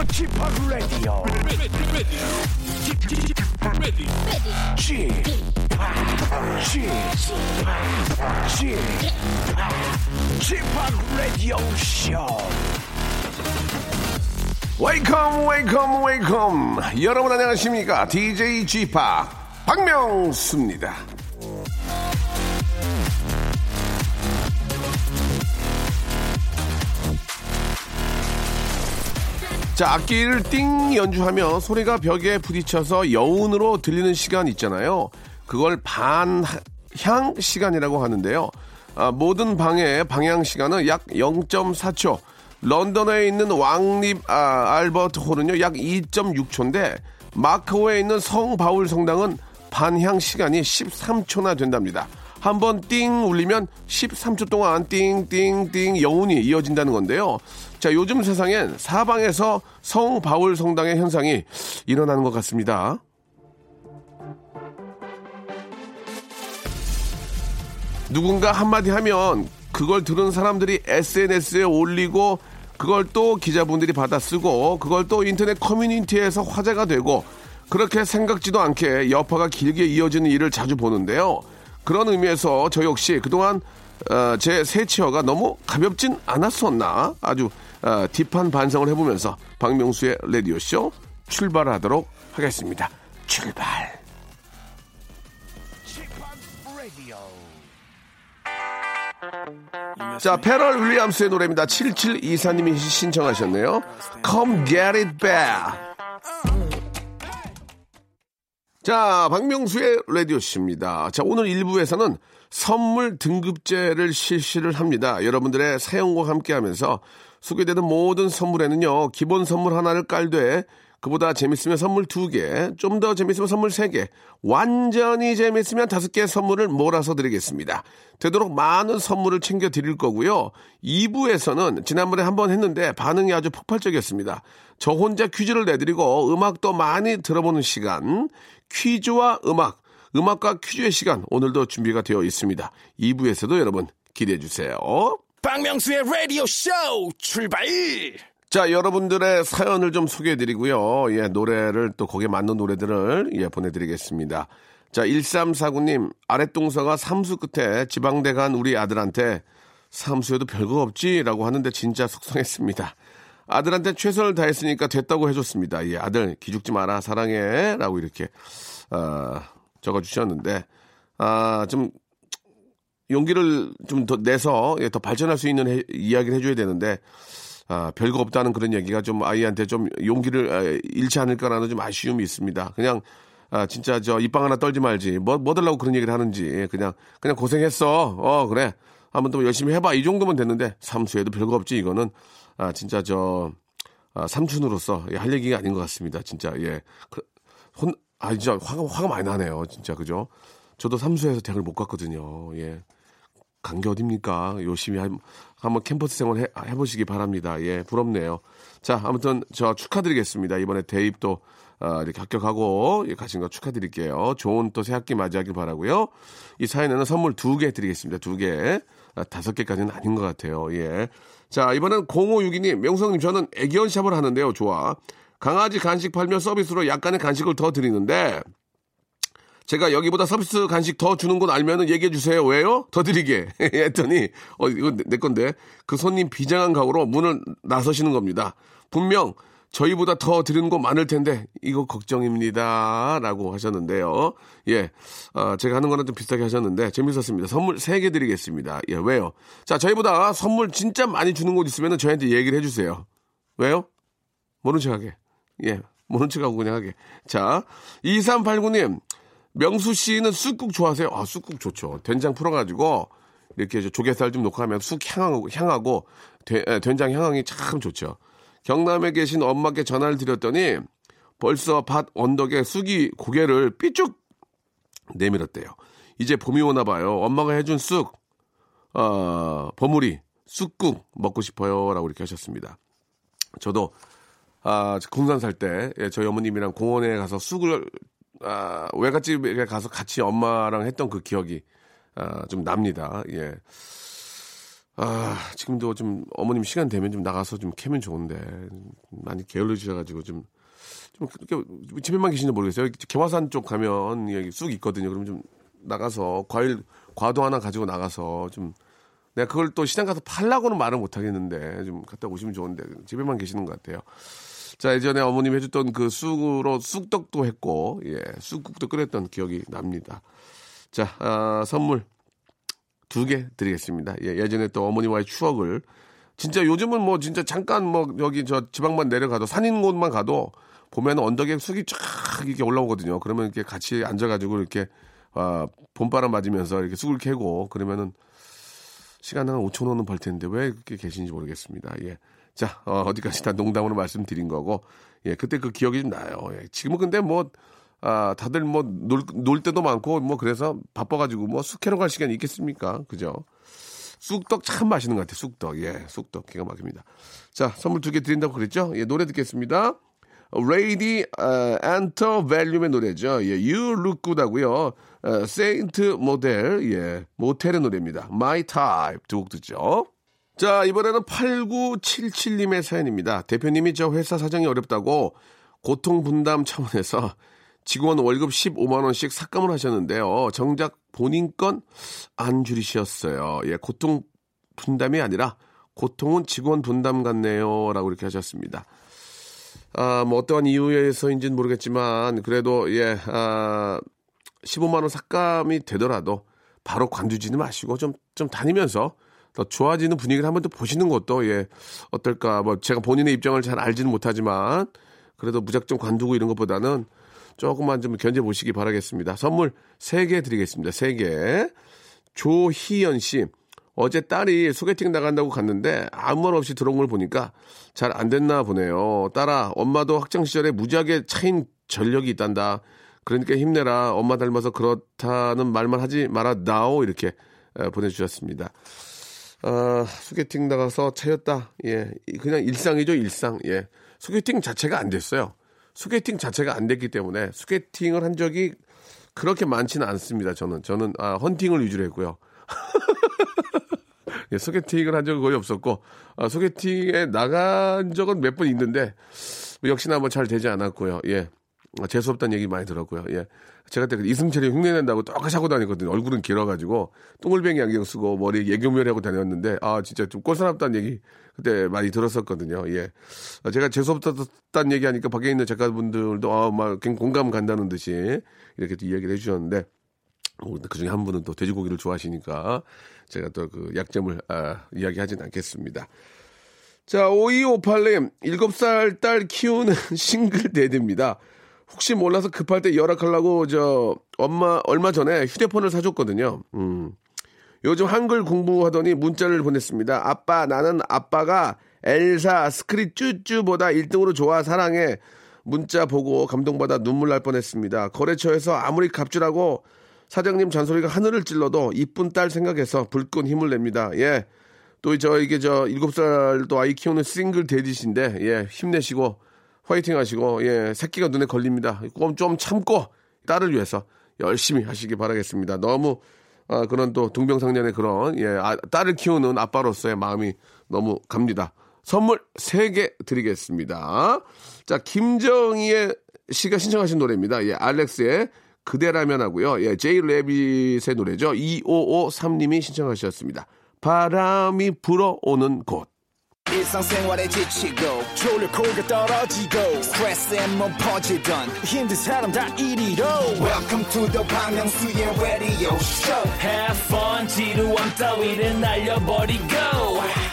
Radio. Chip, Chip, Chip, Radio Show. Welcome, welcome, welcome. 여러분 안녕하십니까? DJ Chip 박명수입니다. 자, 악기를 띵 연주하며 소리가 벽에 부딪혀서 여운으로 들리는 시간 있잖아요. 그걸 반향 시간이라고 하는데요. 아, 모든 방의 방향 시간은 약 0.4초. 런던에 있는 왕립 아, 알버트 홀은요, 약 2.6초인데, 마크오에 있는 성 바울 성당은 반향 시간이 13초나 된답니다. 한 번 띵 울리면 13초 동안 띵띵띵 여운이 이어진다는 건데요. 자, 요즘 세상엔 사방에서 성 바울 성당의 현상이 일어나는 것 같습니다. 누군가 한마디 하면 그걸 들은 사람들이 SNS에 올리고 그걸 또 기자분들이 받아 쓰고 그걸 또 인터넷 커뮤니티에서 화제가 되고 그렇게 생각지도 않게 여파가 길게 이어지는 일을 자주 보는데요. 그런 의미에서 저 역시 그동안 어, 제 새치어가 너무 가볍진 않았었나 아주 어, 딥한 반성을 해보면서 박명수의 라디오쇼 출발하도록 하겠습니다. 출발. 자, 페럴 윌리엄스의 노래입니다. 7724님이 신청하셨네요. Come get it back. 자, 박명수의 라디오씨입니다. 자, 오늘 1부에서는 선물 등급제를 실시를 합니다. 여러분들의 사용과 함께 하면서 소개되는 모든 선물에는요, 기본 선물 하나를 깔되 그보다 재밌으면 선물 두 개, 좀 더 재밌으면 선물 세 개, 완전히 재밌으면 다섯 개 선물을 몰아서 드리겠습니다. 되도록 많은 선물을 챙겨 드릴 거고요. 2부에서는 지난번에 한 번 했는데 반응이 아주 폭발적이었습니다. 저 혼자 퀴즈를 내드리고 음악도 많이 들어보는 시간, 퀴즈와 음악, 음악과 퀴즈의 시간 오늘도 준비가 되어 있습니다. 2부에서도 여러분 기대해 주세요. 박명수의 라디오 쇼 출발! 자, 여러분들의 사연을 좀 소개해 드리고요. 예, 노래를 또 거기에 맞는 노래들을 예, 보내드리겠습니다. 자, 1349님, 아랫동서가 삼수 끝에 지방대 간 우리 아들한테 삼수에도 별거 없지 라고 하는데 진짜 속상했습니다. 아들한테 최선을 다했으니까 됐다고 해줬습니다. 예, 아들 기죽지 마라 사랑해라고 이렇게 어, 적어주셨는데 아, 좀 용기를 좀 더 내서 예, 더 발전할 수 있는 해, 이야기를 해줘야 되는데 아, 별거 없다는 그런 얘기가 좀 아이한테 좀 용기를 아, 잃지 않을까라는 좀 아쉬움이 있습니다. 그냥 아, 진짜 저 입방 하나 떨지 말지. 뭐, 뭐 달라고 그런 얘기를 하는지. 그냥, 그냥 고생했어. 어, 그래. 한번 또 열심히 해봐. 이 정도면 됐는데, 삼수에도 별거 없지. 이거는, 아, 진짜 저, 아, 삼촌으로서 예, 할 얘기가 아닌 것 같습니다. 진짜, 예. 그, 혼, 아, 진짜 화가, 화가 많이 나네요. 진짜, 그죠? 저도 삼수에서 대학을 못 갔거든요. 예. 간 게 어딥니까? 열심히 한, 한번 캠퍼스 생활 해, 해보시기 바랍니다. 예, 부럽네요. 자, 아무튼 저 축하드리겠습니다. 이번에 대입도 아, 이렇게 합격하고 예, 가신 거 축하드릴게요. 좋은 또 새 학기 맞이하길 바라고요. 이 사연에는 선물 두 개 드리겠습니다. 두 개. 아, 다섯 개까지는 아닌 것 같아요. 예. 자, 이번엔 0562님, 명성님, 저는 애견 샵을 하는데요. 좋아. 강아지 간식 팔며 서비스로 약간의 간식을 더 드리는데, 제가 여기보다 서비스 간식 더 주는 건 알면은 얘기해 주세요. 왜요? 더 드리게. 했더니, 어, 이거 내 건데. 그 손님 비장한 각오로 문을 나서시는 겁니다. 분명 저희보다 더 드리는 거 많을 텐데, 이거 걱정입니다. 라고 하셨는데요. 예. 어, 제가 하는 거랑 좀 비슷하게 하셨는데, 재밌었습니다. 선물 3개 드리겠습니다. 예, 왜요? 자, 저희보다 선물 진짜 많이 주는 곳 있으면 저희한테 얘기를 해주세요. 왜요? 모른 척 하게. 예. 모른 척 하고 그냥 하게. 자, 2389님. 명수 씨는 쑥국 좋아하세요? 아, 쑥국 좋죠. 된장 풀어가지고, 이렇게 조개살 좀 넣고 하면 쑥 향하고, 향하고, 되, 에, 된장 향이 참 좋죠. 경남에 계신 엄마께 전화를 드렸더니, 벌써 밭 언덕에 쑥이 고개를 삐쭉 내밀었대요. 이제 봄이 오나 봐요. 엄마가 해준 쑥, 어, 버무리, 쑥국 먹고 싶어요. 라고 이렇게 하셨습니다. 저도, 아, 군산 살 때, 예, 저희 어머님이랑 공원에 가서 쑥을, 아, 외갓집에 가서 같이 엄마랑 했던 그 기억이, 아, 좀 납니다. 예. 아, 지금도 좀 어머님 시간 되면 좀 나가서 좀 캐면 좋은데 많이 게을러지셔가지고 좀, 좀 이렇게 집에만 계시는지 모르겠어요. 개화산 쪽 가면 쑥 있거든요. 그럼 좀 나가서 과일, 과도 하나 가지고 나가서 좀 내가 그걸 또 시장 가서 팔라고는 말을 못 하겠는데 좀 갔다 오시면 좋은데 집에만 계시는 것 같아요. 자, 예전에 어머님 해줬던 그 쑥으로 쑥떡도 했고, 예, 쑥국도 끓였던 기억이 납니다. 자, 아, 선물 두 개 드리겠습니다. 예, 예전에 또 어머니와의 추억을 진짜 요즘은 뭐 진짜 잠깐 뭐 여기 저 지방만 내려가도 산인 곳만 가도 보면 언덕에 쑥이 쫙 이렇게 올라오거든요. 그러면 이렇게 같이 앉아가지고 이렇게 아, 봄바람 맞으면서 이렇게 쑥을 캐고 그러면은 시간 한 5천 원은 벌 텐데 왜 그렇게 계신지 모르겠습니다. 예. 자, 어, 어디까지 다 농담으로 말씀드린 거고, 예, 그때 그 기억이 좀 나요. 예. 지금은 근데 뭐, 아, 다들 뭐, 놀, 놀 때도 많고, 뭐, 그래서 바빠가지고, 뭐, 쑥캐러 갈 시간이 있겠습니까? 그죠? 쑥떡 참 맛있는 것 같아요. 쑥떡. 예, 쑥떡. 기가 막힙니다. 자, 선물 두 개 드린다고 그랬죠? 예, 노래 듣겠습니다. Lady Antebellum의 노래죠. 예, You Look Good하고요. 어, 세인트 모델, 예, 모텔의 노래입니다. My Type 두 곡 듣죠. 자, 이번에는 8977님의 사연입니다. 대표님이 저 회사 사정이 어렵다고 고통 분담 차원에서 직원 월급 15만원씩 삭감을 하셨는데요. 정작 본인 건 안 줄이셨어요. 예, 고통 분담이 아니라 고통은 직원 분담 같네요. 라고 이렇게 하셨습니다. 아, 뭐 어떠한 이유에서인지는 모르겠지만 그래도 예, 아, 15만 원 삭감이 되더라도 바로 관두지는 마시고 좀 좀 다니면서 더 좋아지는 분위기를 한번 더 보시는 것도 예, 어떨까? 뭐 제가 본인의 입장을 잘 알지는 못하지만 그래도 무작정 관두고 이런 것보다는 조금만 좀 견뎌 보시기 바라겠습니다. 선물 3개 드리겠습니다. 3개. 조희연 씨. 어제 딸이 소개팅 나간다고 갔는데 아무 말 없이 들어온 걸 보니까 잘 안 됐나 보네요. 딸아, 엄마도 학창 시절에 무지하게 차인 전력이 있단다. 그러니까 힘내라. 엄마 닮아서 그렇다는 말만 하지 마라. 나오 이렇게 보내주셨습니다. 아, 소개팅 나가서 차였다. 예, 그냥 일상이죠 일상. 예, 소개팅 자체가 안 됐어요. 소개팅 자체가 안 됐기 때문에 소개팅을 한 적이 그렇게 많지는 않습니다. 저는 저는 아, 헌팅을 위주로 했고요. 예, 소개팅을 한 적은 거의 없었고 아, 소개팅에 나간 적은 몇 번 있는데 역시나 뭐 잘 되지 않았고요. 예. 아, 재수없다는 얘기 많이 들었고요. 예. 제가 그때 이승철이 흉내낸다고 똑같이 하고 다니거든요. 얼굴은 길어가지고 똥을뱅이 안경 쓰고 머리 예교멸 하고 다녔는데 아 진짜 좀 꼴사납다는 얘기 그때 많이 들었었거든요. 예. 아, 제가 재수없다는 얘기하니까 밖에 있는 작가분들도 아막 공감 간다는 듯이 이렇게 또 이야기를 해주셨는데 어, 그 중에 한 분은 또 돼지고기를 좋아하시니까 제가 또 그 약점을 아, 이야기하진 않겠습니다. 자, 5258님, 7살 딸 키우는 싱글 데드입니다. 혹시 몰라서 급할 때 열악하려고 저 엄마 얼마 전에 휴대폰을 사줬거든요. 음. 요즘 한글 공부하더니 문자를 보냈습니다. 아빠, 나는 아빠가 엘사 스크릿 쭈쭈보다 1등으로 좋아 사랑해. 문자 보고 감동받아 눈물 날 뻔했습니다. 거래처에서 아무리 갑질하고 사장님 잔소리가 하늘을 찔러도 이쁜 딸 생각해서 불끈 힘을 냅니다. 예. 또 저 이게 저 7살 또 아이 키우는 싱글 데디신데 예, 힘내시고 화이팅 하시고 예, 새끼가 눈에 걸립니다. 좀, 좀 참고 딸을 위해서 열심히 하시기 바라겠습니다. 너무 아, 그런 또 동병상련의 그런 예, 아, 딸을 키우는 아빠로서의 마음이 너무 갑니다. 선물 3개 드리겠습니다. 자, 김정희의 씨가 신청하신 노래입니다. 예, 알렉스의 그대라면 하고요. 예, 제이 레빗의 노래죠. 2553님이 신청하셨습니다. 바람이 불어오는 곳. 일상생활에 지치고, 졸려 코가 떨어지고, 스트레스에 몸 퍼지던, 힘든 사람 다 이리로. welcome to the Bang Myung-soo's radio show Have fun 지루함 따위를 날려버리고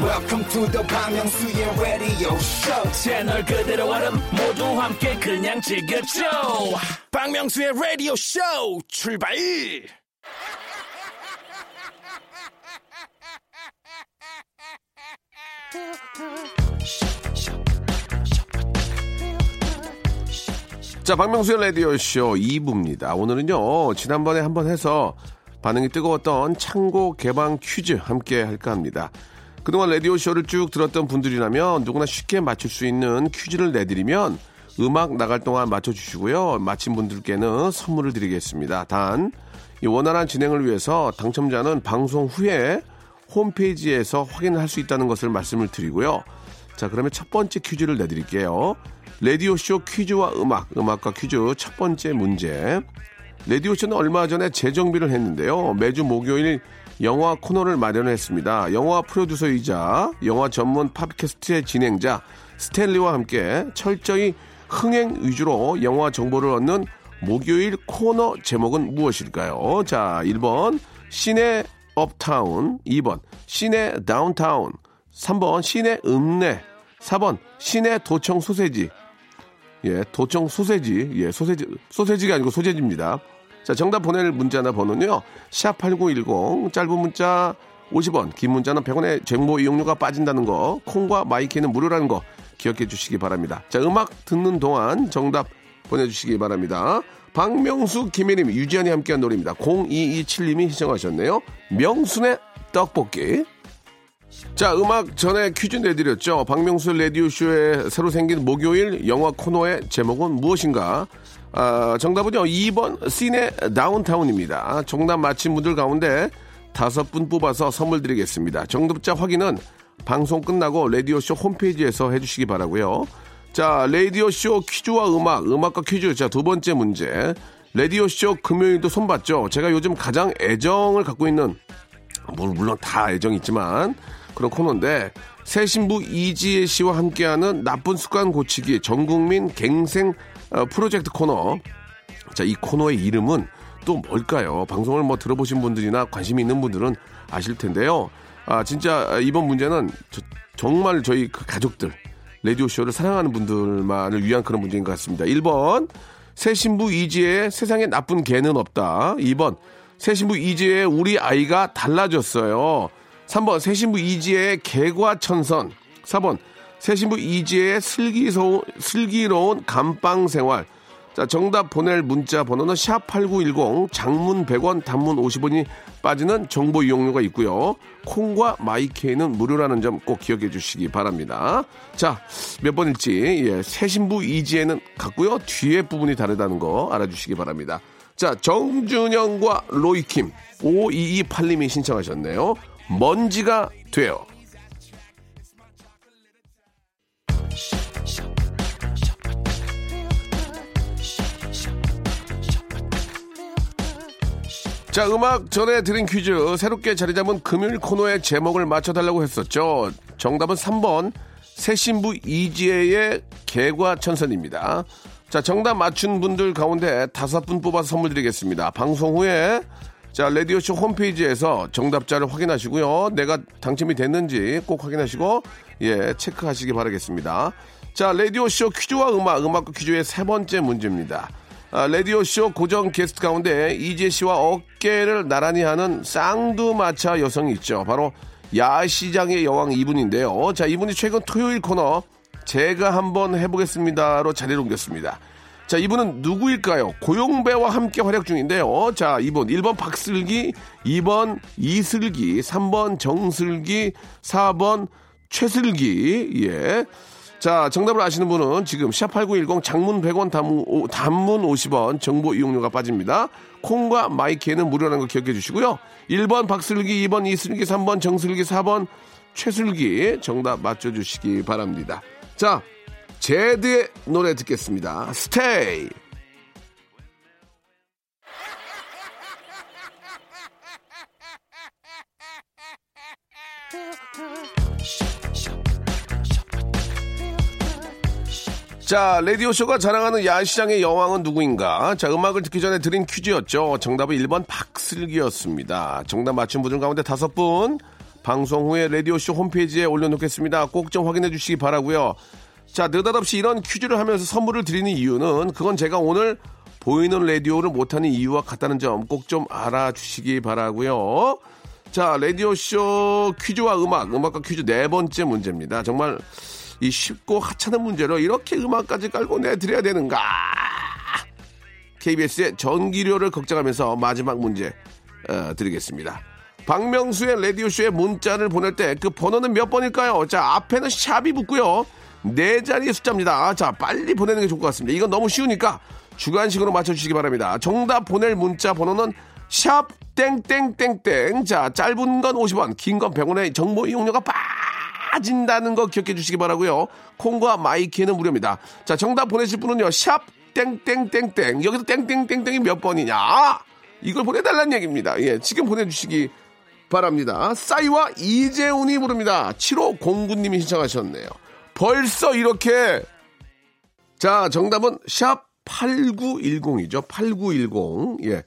welcome to the Bang Myung-soo's radio show 채널 그대로 얼음 모두 함께 그냥 즐겨줘 박명수의 라디오 쇼 출발 자, 박명수의 라디오쇼 2부입니다. 오늘은요, 지난번에 한번 해서 반응이 뜨거웠던 창고 개방 퀴즈 함께 할까 합니다. 그동안 라디오쇼를 쭉 들었던 분들이라면 누구나 쉽게 맞출 수 있는 퀴즈를 내드리면 음악 나갈 동안 맞춰주시고요. 마친 분들께는 선물을 드리겠습니다. 단, 이 원활한 진행을 위해서 당첨자는 방송 후에 홈페이지에서 확인할 수 있다는 것을 말씀을 드리고요. 자, 그러면 첫 번째 퀴즈를 내드릴게요. 라디오쇼 퀴즈와 음악, 음악과 퀴즈 첫 번째 문제. 라디오쇼는 얼마 전에 재정비를 했는데요. 매주 목요일 영화 코너를 마련했습니다. 영화 프로듀서이자 영화 전문 팟캐스트의 진행자 스탠리와 함께 철저히 흥행 위주로 영화 정보를 얻는 목요일 코너 제목은 무엇일까요? 자, 1번 시내 uptown, 2번 시내 다운타운, 3번 시내 읍내, 4번 시내 도청 소세지. 예, 도청 소세지. 예, 소세지 소세지가 아니고 소세지입니다. 자, 정답 보낼 문자나 번호는요. 샵8910 짧은 문자 50원, 긴 문자는 100원의 정보 이용료가 빠진다는 거, 콩과 my K는 무료라는 거 기억해 주시기 바랍니다. 자, 음악 듣는 동안 정답 보내 주시기 바랍니다. 박명수, 김혜림, 유지연이 함께한 노래입니다. 0227님이 시청하셨네요. 명순의 떡볶이. 자, 음악 전에 퀴즈 내드렸죠. 박명수 라디오쇼에 새로 생긴 목요일 영화 코너의 제목은 무엇인가? 아, 정답은요, 2번 시내 다운타운입니다. 정답 맞힌 분들 가운데 다섯 분 뽑아서 선물 드리겠습니다. 정답자 확인은 방송 끝나고 라디오쇼 홈페이지에서 해주시기 바라고요 자, 라디오쇼 퀴즈와 음악, 음악과 퀴즈. 자, 두 번째 문제. 라디오쇼 금요일도 손봤죠? 제가 요즘 가장 애정을 갖고 있는, 물론 다 애정이 있지만, 그런 코너인데, 새 신부 이지혜 씨와 함께하는 나쁜 습관 고치기 전국민 갱생 어, 프로젝트 코너. 자, 이 코너의 이름은 또 뭘까요? 방송을 뭐 들어보신 분들이나 관심 있는 분들은 아실 텐데요. 아, 진짜 이번 문제는 저, 정말 저희 그 가족들, 라디오쇼를 사랑하는 분들만을 위한 그런 문제인 것 같습니다. 1번, 새 신부 이지의 세상에 나쁜 개는 없다. 2번, 새 신부 이지의 우리 아이가 달라졌어요. 3번, 새 신부 이지의 개과천선. 4번, 새 신부 이지의 슬기로운 감방 생활. 자, 정답 보낼 문자 번호는 샵8910 장문 100원 단문 50원이 빠지는 정보 이용료가 있고요. 콩과 마이케이는 무료라는 점 꼭 기억해 주시기 바랍니다. 자, 몇 번일지 예, 새 신부 이지에는 같고요. 뒤에 부분이 다르다는 거 알아주시기 바랍니다. 자, 정준영과 로이킴 5228님이 신청하셨네요. 먼지가 돼요. 자, 음악 전에 드린 퀴즈. 새롭게 자리 잡은 금요일 코너의 제목을 맞춰달라고 했었죠. 정답은 3번. 새 신부 이지혜의 개과천선입니다. 자, 정답 맞춘 분들 가운데 다섯 분 뽑아서 선물 드리겠습니다. 방송 후에 자, 라디오쇼 홈페이지에서 정답자를 확인하시고요. 내가 당첨이 됐는지 꼭 확인하시고, 예, 체크하시기 바라겠습니다. 자, 라디오쇼 퀴즈와 음악, 음악과 퀴즈의 세 번째 문제입니다. 아, 라디오쇼 고정 게스트 가운데 이재 씨와 어깨를 나란히 하는 쌍두마차 여성이 있죠. 바로 야시장의 여왕 이분인데요. 자, 이분이 최근 토요일 코너 제가 한번 해보겠습니다로 자리를 옮겼습니다. 자, 이분은 누구일까요? 고용배와 함께 활약 중인데요. 자, 이분 1번 박슬기, 2번 이슬기, 3번 정슬기, 4번 최슬기. 예. 자, 정답을 아시는 분은 지금 샵8910 장문 100원 단문, 단문 50원 정보 이용료가 빠집니다. 콩과 마이키에는 무료라는 거 기억해 주시고요. 1번 박슬기, 2번 이슬기, 3번 정슬기, 4번 최슬기 정답 맞춰주시기 바랍니다. 자, 제드의 노래 듣겠습니다. 스테이. 자, 라디오쇼가 자랑하는 야시장의 여왕은 누구인가? 자, 음악을 듣기 전에 드린 퀴즈였죠. 정답은 1번 박슬기였습니다. 정답 맞춘 분들 가운데 다섯 분 방송 후에 라디오쇼 홈페이지에 올려놓겠습니다. 꼭 좀 확인해 주시기 바라고요 자, 느닷없이 이런 퀴즈를 하면서 선물을 드리는 이유는 그건 제가 오늘 보이는 라디오를 못하는 이유와 같다는 점 꼭 좀 알아주시기 바라고요 자, 라디오쇼 퀴즈와 음악, 음악과 퀴즈 네 번째 문제입니다. 정말 이 쉽고 하찮은 문제로 이렇게 음악까지 깔고 내드려야 되는가? KBS의 전기료를 걱정하면서 마지막 문제 어, 드리겠습니다. 박명수의 라디오쇼에 문자를 보낼 때 그 번호는 몇 번일까요? 자, 앞에는 샵이 붙고요. 네 자리 숫자입니다. 자, 빨리 보내는 게 좋을 것 같습니다. 이건 너무 쉬우니까 주관식으로 맞춰주시기 바랍니다. 정답 보낼 문자 번호는 샵 땡땡땡땡. 자, 짧은 건 50원, 긴 건 100원의 정보 이용료가 빠진다는 거 기억해 주시기 바라고요. 콩과 my K는 무료입니다. 자, 정답 보내실 분은요. 샵 땡땡땡땡. 여기서 땡땡땡땡이 몇 번이냐? 이걸 보내달라는 얘기입니다. 예, 지금 보내주시기 바랍니다. 싸이와 이재훈이 부릅니다. 7509님이 신청하셨네요. 벌써 이렇게 자 정답은 샵 8910이죠. 8910. 예.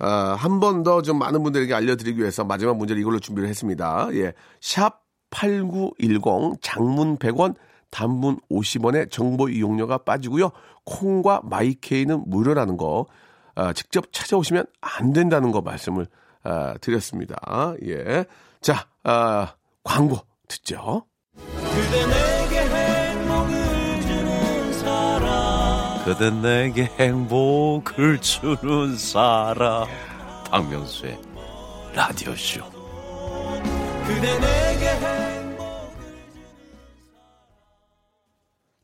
아, 한 번 더 좀 많은 분들에게 알려드리기 위해서 마지막 문제를 이걸로 준비를 했습니다. 예. 샵 8910 장문 100원 단문 50원의 정보 이용료가 빠지고요. 콩과 마이케이는 무료라는 거 아, 직접 찾아오시면 안 된다는 거 말씀을 아, 드렸습니다. 예. 자, 아, 광고 듣죠. 그대 내게 행복을 주는 사람 그대 내게 행복을 주는 사람 박명수의 라디오쇼 그대 내게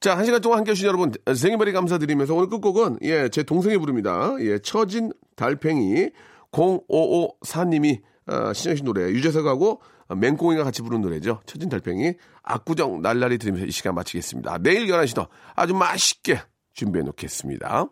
자, 한 시간 동안 함께 해주신 여러분, 생일발이 감사드리면서 오늘 끝곡은, 예, 제 동생이 부릅니다. 예, 처진 달팽이 0554님이 어, 신청하신 노래, 유재석하고 맹꽁이가 같이 부른 노래죠. 처진 달팽이, 압구정 날라리 들으면서 이 시간 마치겠습니다. 내일 11시 더 아주 맛있게 준비해 놓겠습니다.